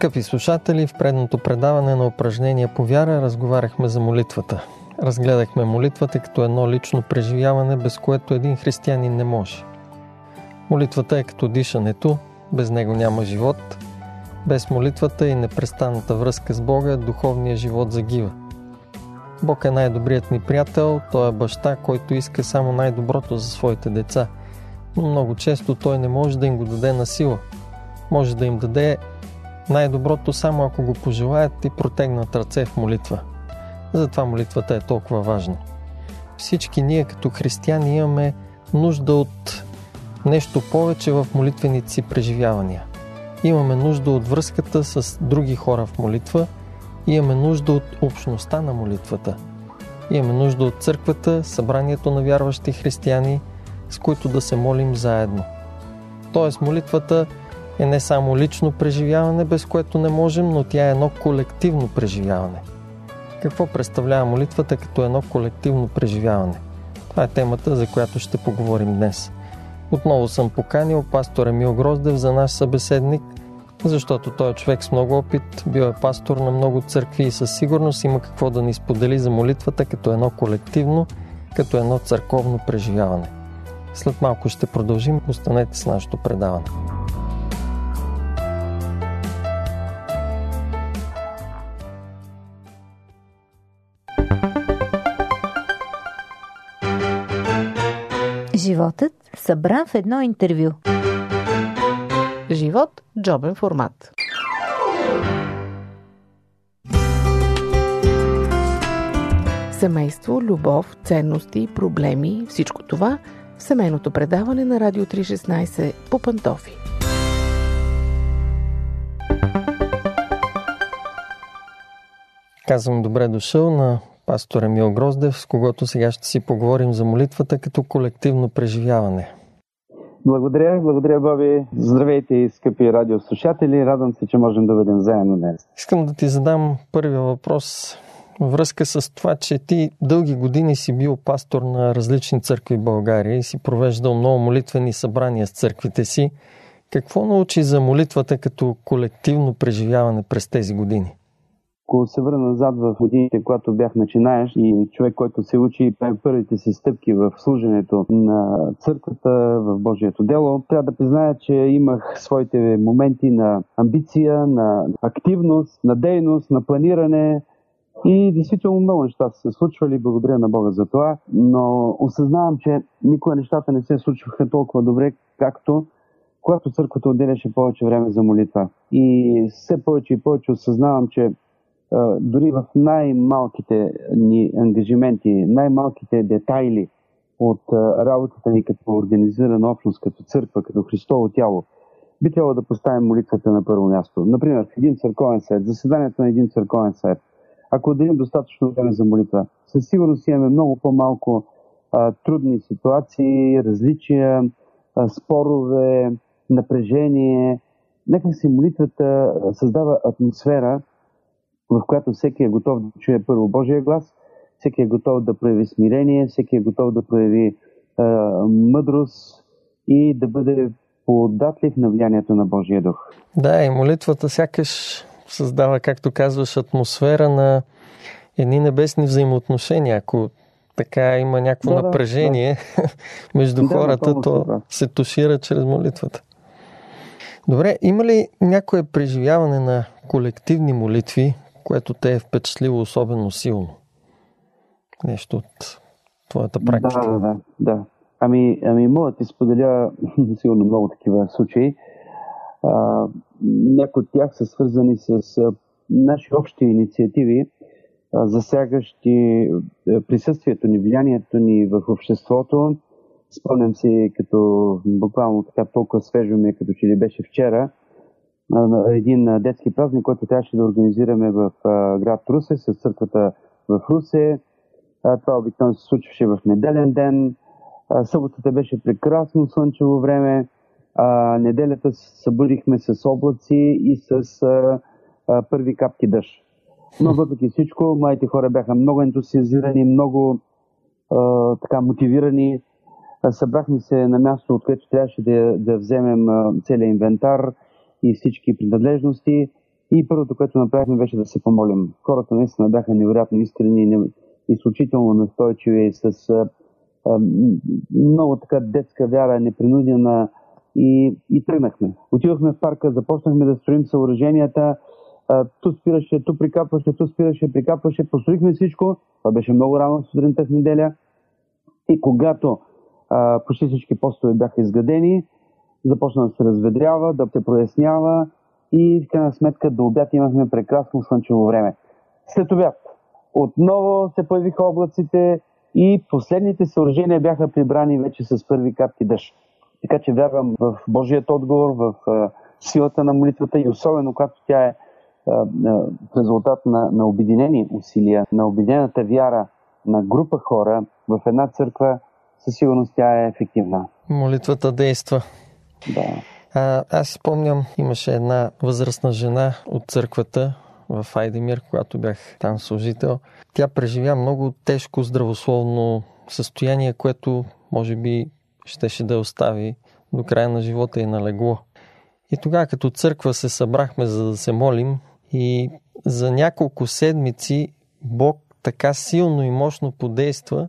Скъпи слушатели, в предното предаване на упражнения по вяра разговаряхме за молитвата. Разгледахме молитвата като едно лично преживяване, без което един християнин не може. Молитвата е като дишането, без него няма живот. Без молитвата и непрестанната връзка с Бога, духовният живот загива. Бог е най-добрият ни приятел, Той е баща, който иска само най-доброто за своите деца. Но много често Той не може да им го даде на сила. Може да им даде най-доброто само ако го пожелаят и протегнат ръце в молитва. Затова молитвата е толкова важна. Всички ние като християни имаме нужда от нещо повече в молитвените си преживявания. Имаме нужда от връзката с други хора в молитва, имаме нужда от общността на молитвата. Имаме нужда от църквата, събранието на вярващи християни, с които да се молим заедно. Тоест молитвата е не само лично преживяване, без което не можем, но тя е едно колективно преживяване. Какво представлява молитвата като едно колективно преживяване? Това е темата, за която ще поговорим днес. Отново съм поканил пастор Емил Гроздев за наш събеседник, защото той е човек с много опит, бил е пастор на много църкви и със сигурност има какво да ни сподели за молитвата като едно колективно, като едно църковно преживяване. След малко ще продължим, останете с нашето предаване. Животът събран в едно интервю. Живот – джобен формат. Семейство, любов, ценности, проблеми – всичко това в семейното предаване на Радио 316 по Пантофи. Казвам добре дошъл на пастор Емил Гроздев, с когото сега ще си поговорим за молитвата като колективно преживяване. Благодаря, благодаря, Боби. Здравейте, скъпи радиослушатели. Радвам се, че можем да бъдем заедно днес. Искам да ти задам първия въпрос във връзка с това, че ти дълги години си бил пастор на различни църкви в България и си провеждал много молитвени събрания с църквите си. Какво научи за молитвата като колективно преживяване през тези години? Ако се върна назад в годините, когато бях начинаеш и човек, който се учи първите си стъпки в служенето на църквата, в Божието дело, трябва да призная, че имах своите моменти на амбиция, на активност, на дейност, на планиране, и действително много неща са се случвали, благодаря на Бога за това, но осъзнавам, че никога нещата не се случваха толкова добре, както когато църквата отделяше повече време за молитва. И все повече и повече осъзнавам, че дори в най-малките ни ангажименти, най-малките детайли от работата ни като организирана общност, като църква, като Христово тяло, би трябвало да поставим молитвата на първо място. Например, в един църковен съвет, заседанието на един църковен съвет, ако отделим достатъчно време за молитва, със сигурност имаме много по-малко а, трудни ситуации, различия, а, спорове, напрежение. Нека си молитвата създава атмосфера, в която всеки е готов да чуе първо Божия глас, всеки е готов да прояви смирение, всеки е готов да прояви а, мъдрост и да бъде податлив на влиянието на Божия дух. Да, и молитвата сякаш създава, както казваш, атмосфера на едни небесни взаимоотношения. Ако така има някакво да, напрежение да. между да, хората, то да. се тушира чрез молитвата. Добре, има ли някое преживяване на колективни молитви, което те е впечатлило особено силно? Нещо от твоята практика. Да, да, да. да. Ами, ами мога да ти споделя сигурно много такива случаи. Някои от тях са свързани с а, наши общи инициативи, а, засягащи присъствието ни, влиянието ни в обществото, Спомням си, като буквално така толкова свежо ми, е, като че ли беше вчера, един детски празник, който трябваше да организираме в град Русе, с църквата в Русе. Това обикновено се случваше в неделен ден. Съботата беше прекрасно слънчево време. Неделята се събудихме с облаци и с първи капки дъжд. Но въпреки всичко, моите хора бяха много ентусиазирани, много така мотивирани. Събрахме се на място, откъдето трябваше да, да вземем целият инвентар и всички принадлежности. И първото, което направихме, беше да се помолим. Хората наистина бяха невероятно искрени, изключително настойчиви с а, а, много така детска вяра, непринудена и, и тръгнахме. Отидохме в парка, започнахме да строим съоръженията, ту спираше, ту прикапваше, ту спираше, прикапваше, построихме всичко. Това беше много рано сутринта в неделя. И когато а, почти всички постове бяха изградени, започна да се разведрява, да се прояснява и в крайна сметка до обяд имахме прекрасно слънчево време. След обяд отново се появиха облаците и последните съоръжения бяха прибрани вече с първи капки дъжд. Така че вярвам в Божият отговор, в силата на молитвата и особено когато тя е в резултат на, на обединени усилия, на обединената вяра на група хора в една църква, със сигурност тя е ефективна. Молитвата действа. Да. А, аз спомням, имаше една възрастна жена от църквата в Айдемир, когато бях там служител. Тя преживя много тежко здравословно състояние, което може би щеше да остави до края на живота и на легло. И тогава като църква се събрахме за да се молим и за няколко седмици Бог така силно и мощно подейства,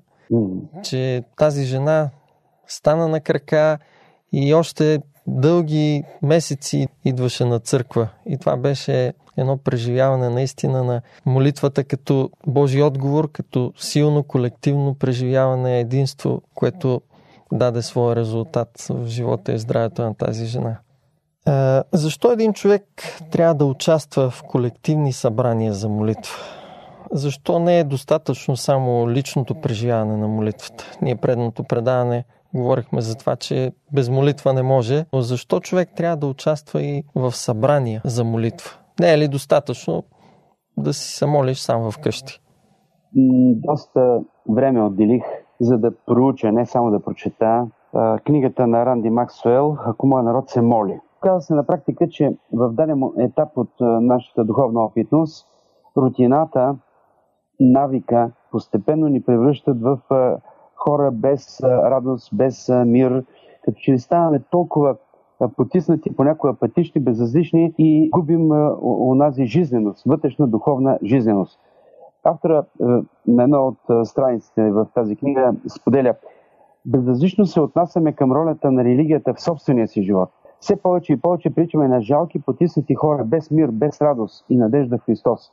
че тази жена стана на крака и още дълги месеци идваше на църква. И това беше едно преживяване наистина на молитвата като Божи отговор, като силно колективно преживяване, единство, което даде своя резултат в живота и здравето на тази жена. А, защо един човек трябва да участва в колективни събрания за молитва? Защо не е достатъчно само личното преживяване на молитвата? Ние предното предаване говорихме за това, че без молитва не може, но защо човек трябва да участва и в събрания за молитва? Не е ли достатъчно да си се молиш сам вкъщи? Доста време отделих, за да проуча, не само да прочета книгата на Ранди Максуел «Ако моят народ се моли». Казва се на практика, че в даден етап от нашата духовна опитност, рутината, навика постепенно ни превръщат в хора без радост, без мир, като че ли ставаме толкова потиснати, понякога апатични, безразлични и губим онази жизненост, вътрешна духовна жизненост. Автора на една от страниците в тази книга споделя Безразлично се отнасяме към ролята на религията в собствения си живот. Все повече и повече причаме на жалки, потиснати хора без мир, без радост и надежда в Христос.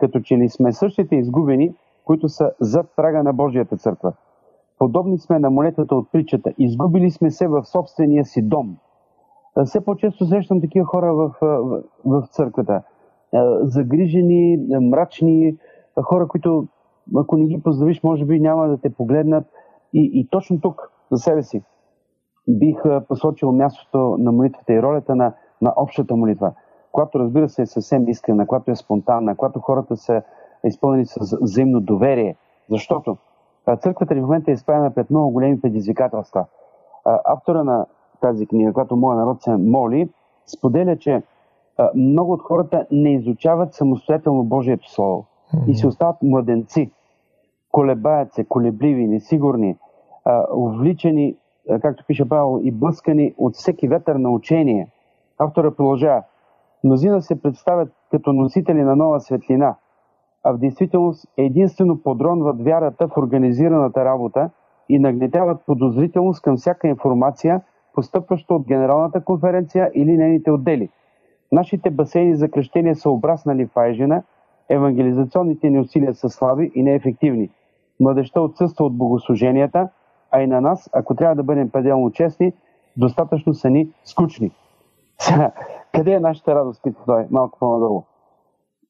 Като че ли сме същите изгубени, които са зад прага на Божията църква. Подобни сме на молетата от притчата. Изгубили сме се в собствения си дом. Все по-често срещам такива хора в, в, в църквата. Загрижени, мрачни, хора, които ако не ги поздравиш, може би няма да те погледнат. И, и точно тук, за себе си, бих посочил мястото на молитвата и ролята на, на общата молитва. Когато, разбира се, е съвсем искрена, когато е спонтанна, когато хората са изпълнени с взаимно доверие. Защото църквата в момента е изправена пред много големи предизвикателства. Автора на тази книга, която моя народ се моли, споделя, че много от хората не изучават самостоятелно Божието Слово и си остават младенци. Колебаят се, колебливи, несигурни, увличани, както пише Павел, и блъскани от всеки ветър на учение. Автора продължава. Мнозина се представят като носители на нова светлина – а в действителност единствено подронват вярата в организираната работа и нагнетяват подозрителност към всяка информация, постъпваща от Генералната конференция или нейните отдели. Нашите басейни за кръщение са обраснали в Айжена, евангелизационните ни усилия са слаби и неефективни. Младеща отсъства от богослуженията, а и на нас, ако трябва да бъдем пределно честни, достатъчно са ни скучни. Къде е нашата радост, пита той, малко по-надолу?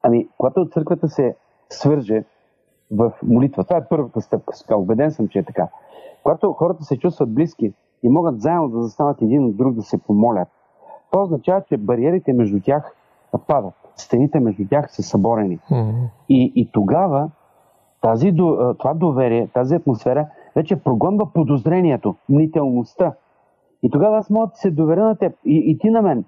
Ами, когато църквата се свърже в молитва. Това е първата стъпка. Сега убеден съм, че е така. Когато хората се чувстват близки и могат заедно да застанат един от друг да се помолят, това означава, че бариерите между тях падат. Стените между тях са съборени. Mm-hmm. И, и тогава тази, това доверие, тази атмосфера вече прогонва подозрението, мнителността. И тогава аз мога да се доверя на теб и, и ти на мен.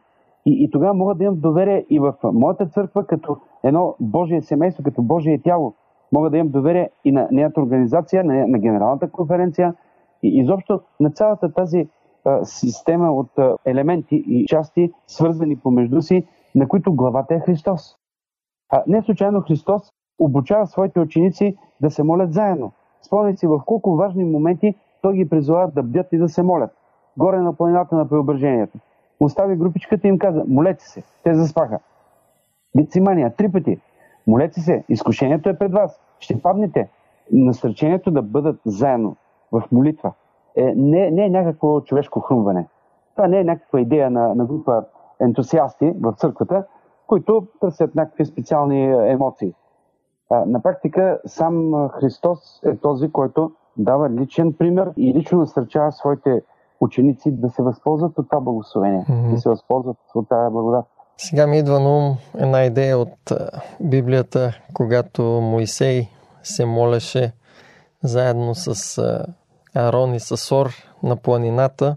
И, и тогава мога да имам доверие и в моята църква като едно Божие семейство, като Божие тяло. Мога да имам доверие и на нейната организация, на, на Генералната конференция и изобщо на цялата тази а, система от а, елементи и части, свързани помежду си, на които главата е Христос. А, не случайно Христос обучава своите ученици да се молят заедно. Спомняйте си в колко важни моменти той ги призова да бдят и да се молят. Горе на планината на преображението. Остави групичката и им каза, молете се. Те заспаха. Гецимания, три пъти. Молете се, изкушението е пред вас. Ще паднете. Насърчението да бъдат заедно в молитва е, не, не е някакво човешко хрумване. Това не е някаква идея на, на група ентусиасти в църквата, които търсят някакви специални емоции. А, на практика сам Христос е този, който дава личен пример и лично насърчава своите ученици да се възползват от това благословение, mm-hmm. да се възползват от тази благодат. Сега ми идва на ум една идея от Библията, когато Моисей се молеше заедно с Арон и Сасор на планината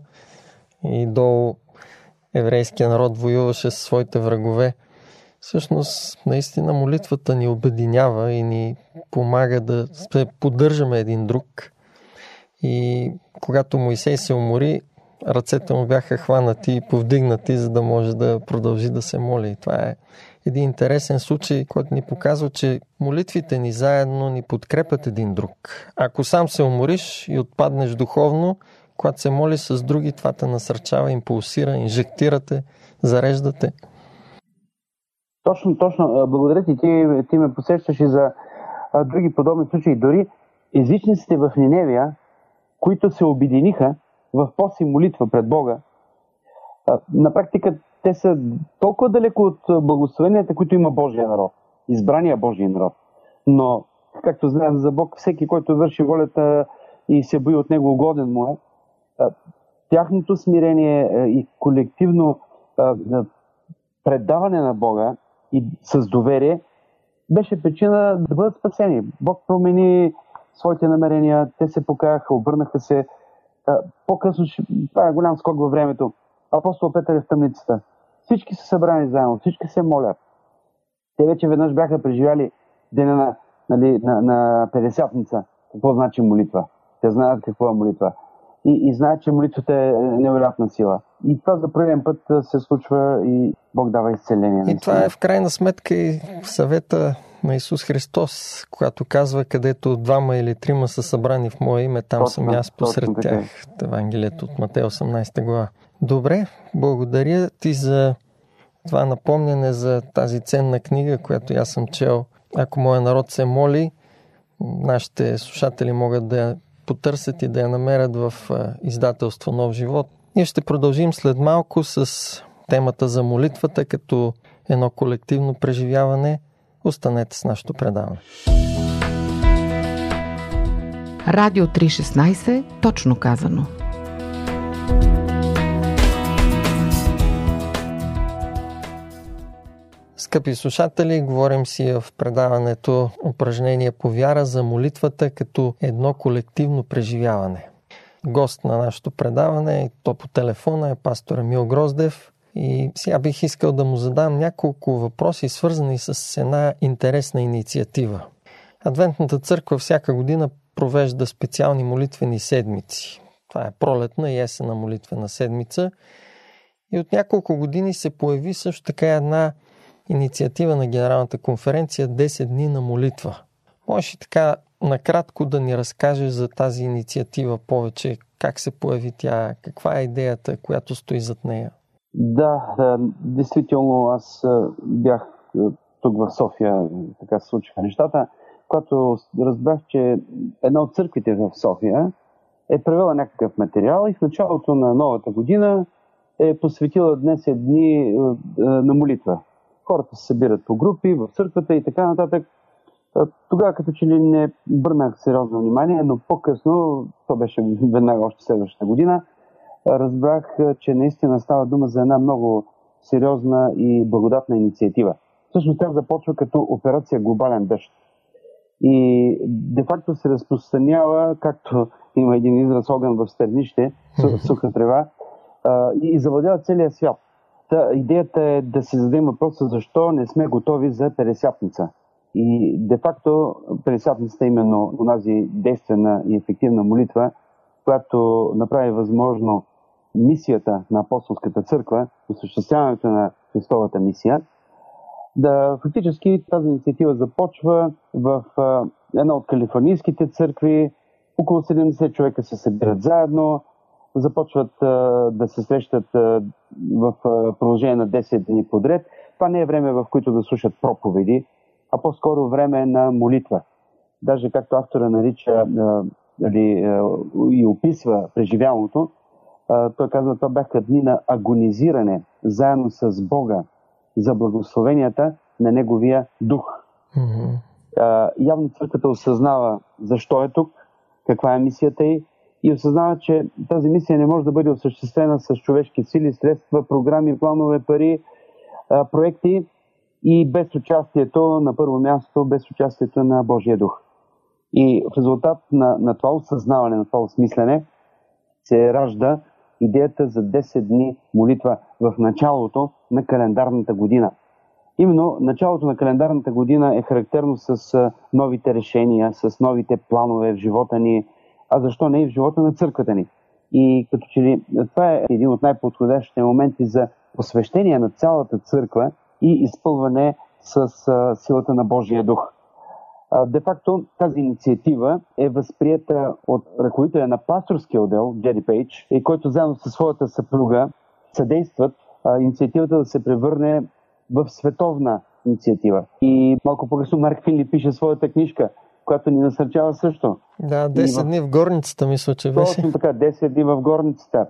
и долу еврейския народ воюваше с своите врагове. Всъщност, наистина молитвата ни обединява и ни помага да се поддържаме един друг. И когато Моисей се умори, ръцете му бяха хванати и повдигнати, за да може да продължи да се моли. Това е един интересен случай, който ни показва, че молитвите ни заедно ни подкрепят един друг. Ако сам се умориш и отпаднеш духовно, когато се моли с други, това те насърчава, импулсира, инжектирате, зареждате. Точно, точно. Благодаря ти. Ти, ти ме посещаш и за други подобни случаи. Дори езичниците в Ниневия, които се обединиха в пост и молитва пред Бога, на практика те са толкова далеко от благословенията, които има Божия народ, избрания Божия народ. Но, както знаем за Бог, всеки, който върши волята и се бои от него, угоден му е, тяхното смирение и колективно предаване на Бога и с доверие беше причина да бъдат спасени. Бог промени своите намерения, те се покаяха, обърнаха се. По-късно, това е голям скок във времето, апостол Петър е в тъмницата. Всички са събрани заедно, всички се молят. Те вече веднъж бяха преживяли деня на, нали, на, на 50-ница. Какво значи молитва? Те знаят какво е молитва. И, и знаят, че молитвата е невероятна сила. И това за първият път се случва и Бог дава изцеление. И това е в крайна сметка и съвета на Исус Христос, когато казва, където двама или трима са събрани в Мое име, там съм аз посред тях. Евангелието от Матея 18 глава. Добре, благодаря ти за това напомняне за тази ценна книга, която аз съм чел. Ако моя народ се моли, нашите слушатели могат да я потърсят и да я намерят в издателство Нов живот. Ние ще продължим след малко с темата за молитвата като едно колективно преживяване. Останете с нашето предаване. Радио 316, точно казано. Скъпи слушатели, говорим си в предаването упражнение по вяра за молитвата като едно колективно преживяване. Гост на нашето предаване, и то по телефона е пастор Емил Гроздев. И сега бих искал да му задам няколко въпроси, свързани с една интересна инициатива. Адвентната църква всяка година провежда специални молитвени седмици. Това е пролетна и есена молитвена седмица. И от няколко години се появи също така една инициатива на Генералната конференция 10 дни на молитва. Можеш така накратко да ни разкажеш за тази инициатива повече, как се появи тя, каква е идеята, която стои зад нея? Да, да действително аз бях тук в София, така се случиха нещата, когато разбрах, че една от църквите в София е превела някакъв материал и в началото на новата година е посветила днес дни на молитва хората се събират по групи, в църквата и така нататък. Тогава като че ли не бърнах сериозно внимание, но по-късно, то беше веднага още следващата година, разбрах, че наистина става дума за една много сериозна и благодатна инициатива. Всъщност тя започва като операция Глобален дъжд. И де-факто се разпространява, както има един израз огън в стърнище, суха трева, и завладява целия свят. Та, идеята е да се зададем въпроса защо не сме готови за Пересятница. И де-факто Пересятницата е именно онази действена и ефективна молитва, която направи възможно мисията на апостолската църква, осъществяването на Христовата мисия, да фактически тази инициатива започва в а, една от калифорнийските църкви. Около 70 човека се събират заедно, започват а, да се срещат а, в а, продължение на 10 дни подред. Това не е време, в което да слушат проповеди, а по-скоро време на молитва. Даже както автора нарича а, нали, а, и описва преживялото, а, той казва, това бяха дни на агонизиране заедно с Бога за благословенията на Неговия дух. Mm-hmm. А, явно църквата осъзнава защо е тук, каква е мисията й и осъзнава, че тази мисия не може да бъде осъществена с човешки сили, средства, програми, планове, пари, а, проекти и без участието, на първо място, без участието на Божия дух. И в резултат на, на това осъзнаване, на това осмислене, се ражда идеята за 10 дни молитва в началото на календарната година. Именно началото на календарната година е характерно с новите решения, с новите планове в живота ни, а защо не и в живота на църквата ни. И като че ли това е един от най-подходящите моменти за посвещение на цялата църква и изпълване с силата на Божия дух. Де-факто тази инициатива е възприета от ръководителя на пасторския отдел, Джери Пейдж, и който заедно със своята съпруга съдействат инициативата да се превърне в световна инициатива. И малко по-късно Марк Финли пише своята книжка, която ни насърчава също. Да, 10 дни в горницата, мисля, че беше. Точно така, 10 дни в горницата.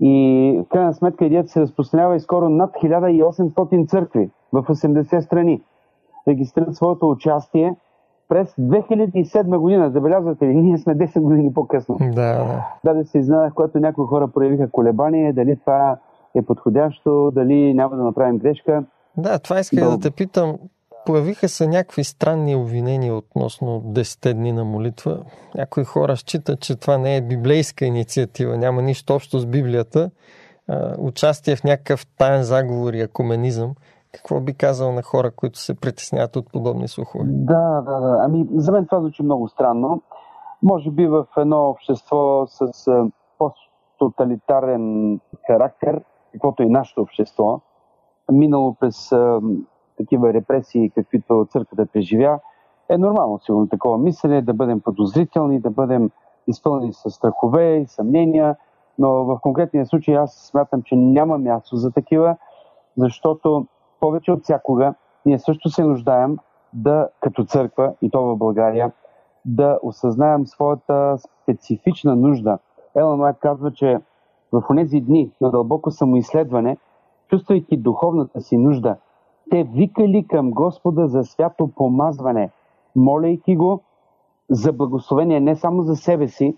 И в крайна сметка идеята се разпространява и скоро над 1800 църкви в 80 страни регистрират своето участие през 2007 година. Забелязвате ли, ние сме 10 години по-късно. Да, да. Да, се изненадах, когато някои хора проявиха колебание, дали това е подходящо, дали няма да направим грешка. Да, това исках да, да те питам. Появиха се някакви странни обвинения относно 10 дни на молитва. Някои хора считат, че това не е библейска инициатива, няма нищо общо с Библията. участие в някакъв таен заговор и акуменизъм. Какво би казал на хора, които се притесняват от подобни слухове? Да, да, да. Ами, за мен това звучи много странно. Може би в едно общество с пост-тоталитарен характер, каквото и нашето общество, минало през а, такива репресии, каквито църквата преживя, е нормално сигурно такова мислене, да бъдем подозрителни, да бъдем изпълнени с страхове и съмнения, но в конкретния случай аз смятам, че няма място за такива, защото повече от всякога ние също се нуждаем да, като църква, и то в България, да осъзнаем своята специфична нужда. Елън Уайт казва, че в тези дни на дълбоко самоизследване, чувствайки духовната си нужда, те викали към Господа за свято помазване, молейки го за благословение не само за себе си,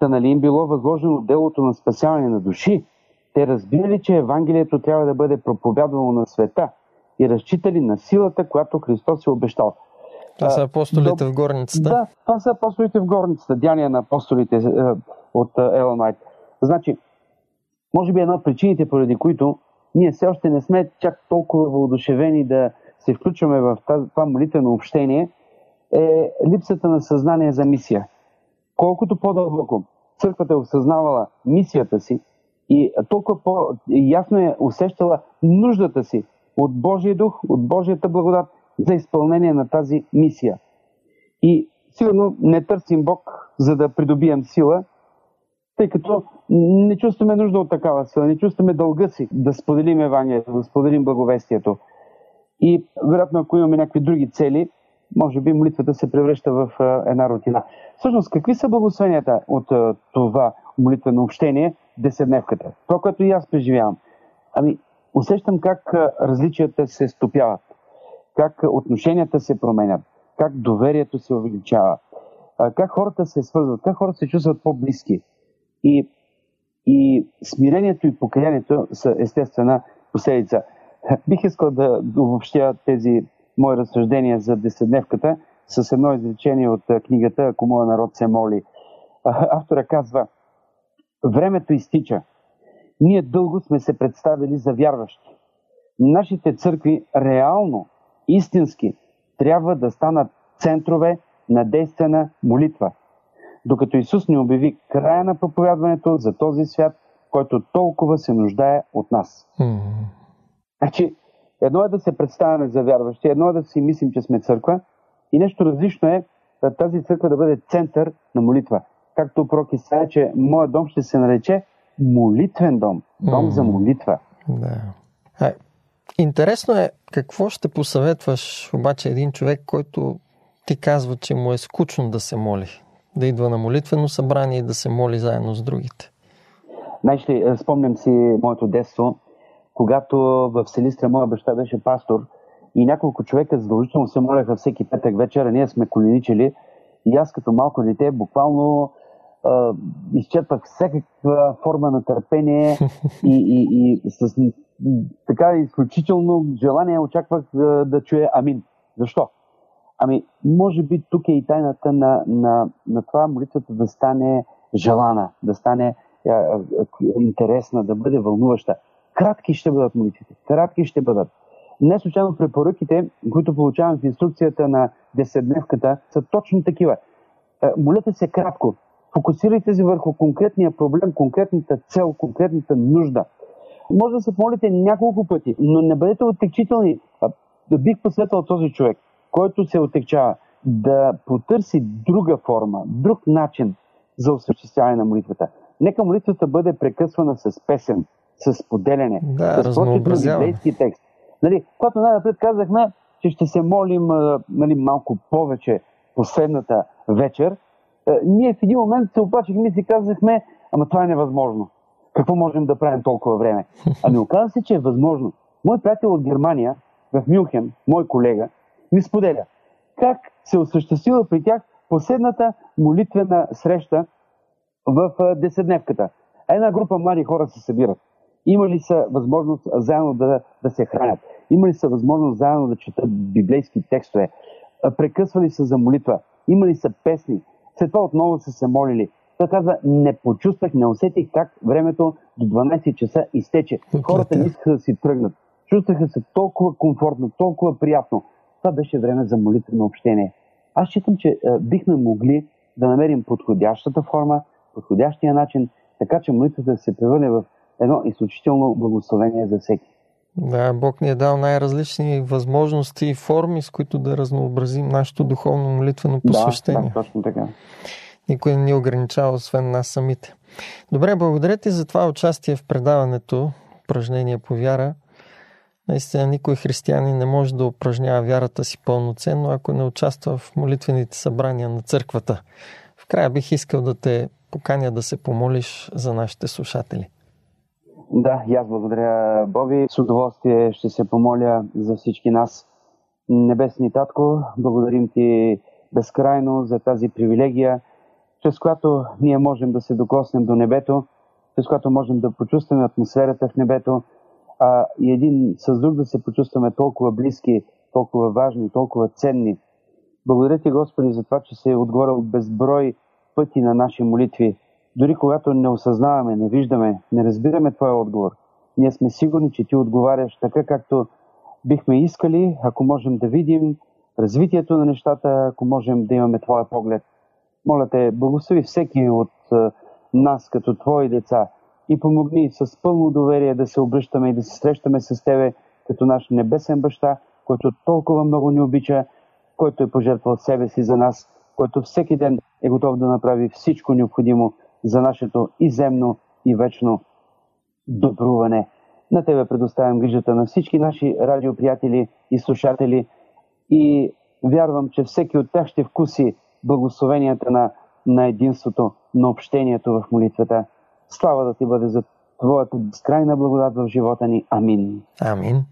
да нали им било възложено делото на спасяване на души, те разбирали, че Евангелието трябва да бъде проповядвано на света и разчитали на силата, която Христос е обещал. Това са апостолите в горницата. Да, това са апостолите в горницата, Дяния на апостолите е, от Елон Уайт. Значи, може би една от причините, поради които ние все още не сме чак толкова въодушевени да се включваме в това молитвено общение, е липсата на съзнание за мисия. Колкото по-дълбоко църквата е осъзнавала мисията си и толкова по-ясно е усещала нуждата си от Божия дух, от Божията благодат за изпълнение на тази мисия. И сигурно не търсим Бог, за да придобием сила, тъй като не чувстваме нужда от такава сила, не чувстваме дълга си да споделим Евангелието, да споделим благовестието. И вероятно, ако имаме някакви други цели, може би молитвата се превръща в една рутина. Всъщност, какви са благословенията от това молитвено общение, деседневката? Това, което и аз преживявам. Ами, усещам как различията се стопяват, как отношенията се променят, как доверието се увеличава, как хората се свързват, как хората се чувстват по-близки. И, и смирението и покаянието са естествена последица. Бих искал да обобщя тези мои разсъждения за деседневката с едно изречение от книгата Ако моя народ се моли. Автора казва, времето изтича. Ние дълго сме се представили за вярващи. Нашите църкви реално, истински, трябва да станат центрове на действена молитва. Докато Исус ни обяви края на проповядването за този свят, който толкова се нуждае от нас. Mm-hmm. Значи, едно е да се представяме за вярващи, едно е да си мислим, че сме църква, и нещо различно е тази църква да бъде център на молитва. Както пророк Исаия, че моят дом ще се нарече молитвен дом. Дом mm. за молитва. Да. А, интересно е какво ще посъветваш обаче един човек, който ти казва, че му е скучно да се моли. Да идва на молитвено събрание и да се моли заедно с другите. Знаеш ли, спомням си моето детство, когато в Селистра моя баща беше пастор – и няколко човека задължително се моляха всеки петък вечер, а ние сме коленичили и аз като малко дете буквално а, изчерпах всякаква форма на търпение и, и, и с така изключително желание очаквах да, да чуя амин. Защо? Ами, може би тук е и тайната на, на, на това молитвата да стане желана, да стане а, а, интересна, да бъде вълнуваща. Кратки ще бъдат молитвите, кратки ще бъдат. Не случайно препоръките, които получавам в инструкцията на деседневката, са точно такива. Е, молете се кратко. Фокусирайте се върху конкретния проблем, конкретната цел, конкретната нужда. Може да се молите няколко пъти, но не бъдете отекчителни. Да бих посветвал този човек, който се отекчава, да потърси друга форма, друг начин за осъществяване на молитвата. Нека молитвата бъде прекъсвана с песен, с поделяне, да, с на текст. Нали, когато най-напред казахме, че ще се молим нали, малко повече последната вечер, ние в един момент се оплачихме и си казахме, ама това е невъзможно. Какво можем да правим толкова време? Ами оказа се, че е възможно. Мой приятел от Германия, в Мюнхен, мой колега, ми споделя как се осъществила при тях последната молитвена среща в деседневката. Една група млади хора се събират. Има ли са възможност заедно да, да се хранят? Има ли са възможност заедно да четат библейски текстове? Прекъсвали са за молитва? Има ли са песни? След това отново са се молили. Той казва, не почувствах, не усетих как времето до 12 часа изтече. Хората не искаха да си тръгнат. Чувстваха се толкова комфортно, толкова приятно. Това беше време за молитвено общение. Аз считам, че е, бихме могли да намерим подходящата форма, подходящия начин, така че молитвата да се превърне в едно изключително благословение за всеки. Да, Бог ни е дал най-различни възможности и форми, с които да разнообразим нашето духовно молитвено посвещение. Да, да, точно така. Никой не ни ограничава, освен нас самите. Добре, благодаря ти за това участие в предаването упражнение по вяра. Наистина никой християнин не може да упражнява вярата си пълноценно, ако не участва в молитвените събрания на църквата. В края бих искал да те поканя да се помолиш за нашите слушатели. Да, и аз благодаря, Боби. С удоволствие ще се помоля за всички нас. Небесни Татко, благодарим ти безкрайно за тази привилегия, чрез която ние можем да се докоснем до небето, чрез която можем да почувстваме атмосферата в небето, а и един с друг да се почувстваме толкова близки, толкова важни, толкова ценни. Благодаря ти, Господи, за това, че се отговорил безброй пъти на наши молитви, дори когато не осъзнаваме, не виждаме, не разбираме твоя отговор, ние сме сигурни, че ти отговаряш така, както бихме искали, ако можем да видим развитието на нещата, ако можем да имаме твоя поглед. Моля те, благослови всеки от нас като твои деца и помогни с пълно доверие да се обръщаме и да се срещаме с Тебе като наш небесен баща, който толкова много ни обича, който е пожертвал себе си за нас, който всеки ден е готов да направи всичко необходимо, за нашето и земно, и вечно добруване. На Тебе предоставям грижата на всички наши радиоприятели и слушатели и вярвам, че всеки от тях ще вкуси благословенията на, на единството, на общението в молитвата. Слава да Ти бъде за Твоята безкрайна благодат в живота ни. Амин. Амин.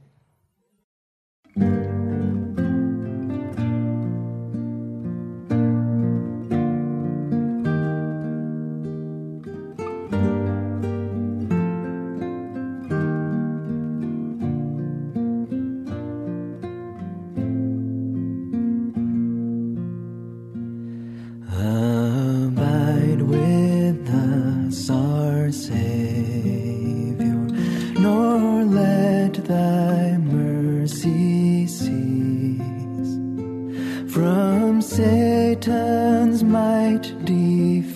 From Satan's might defend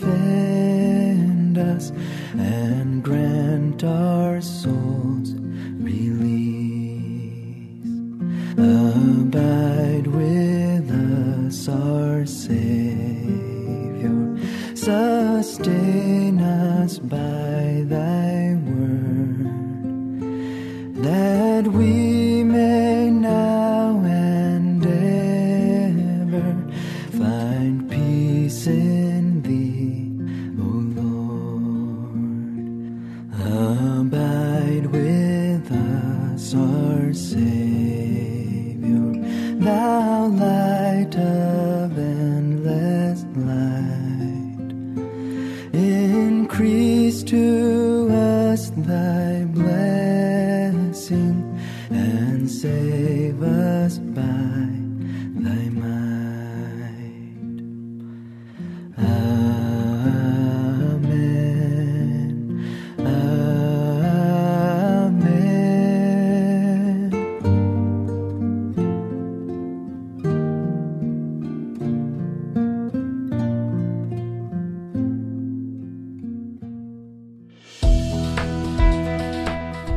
us and grant our blessing and save us by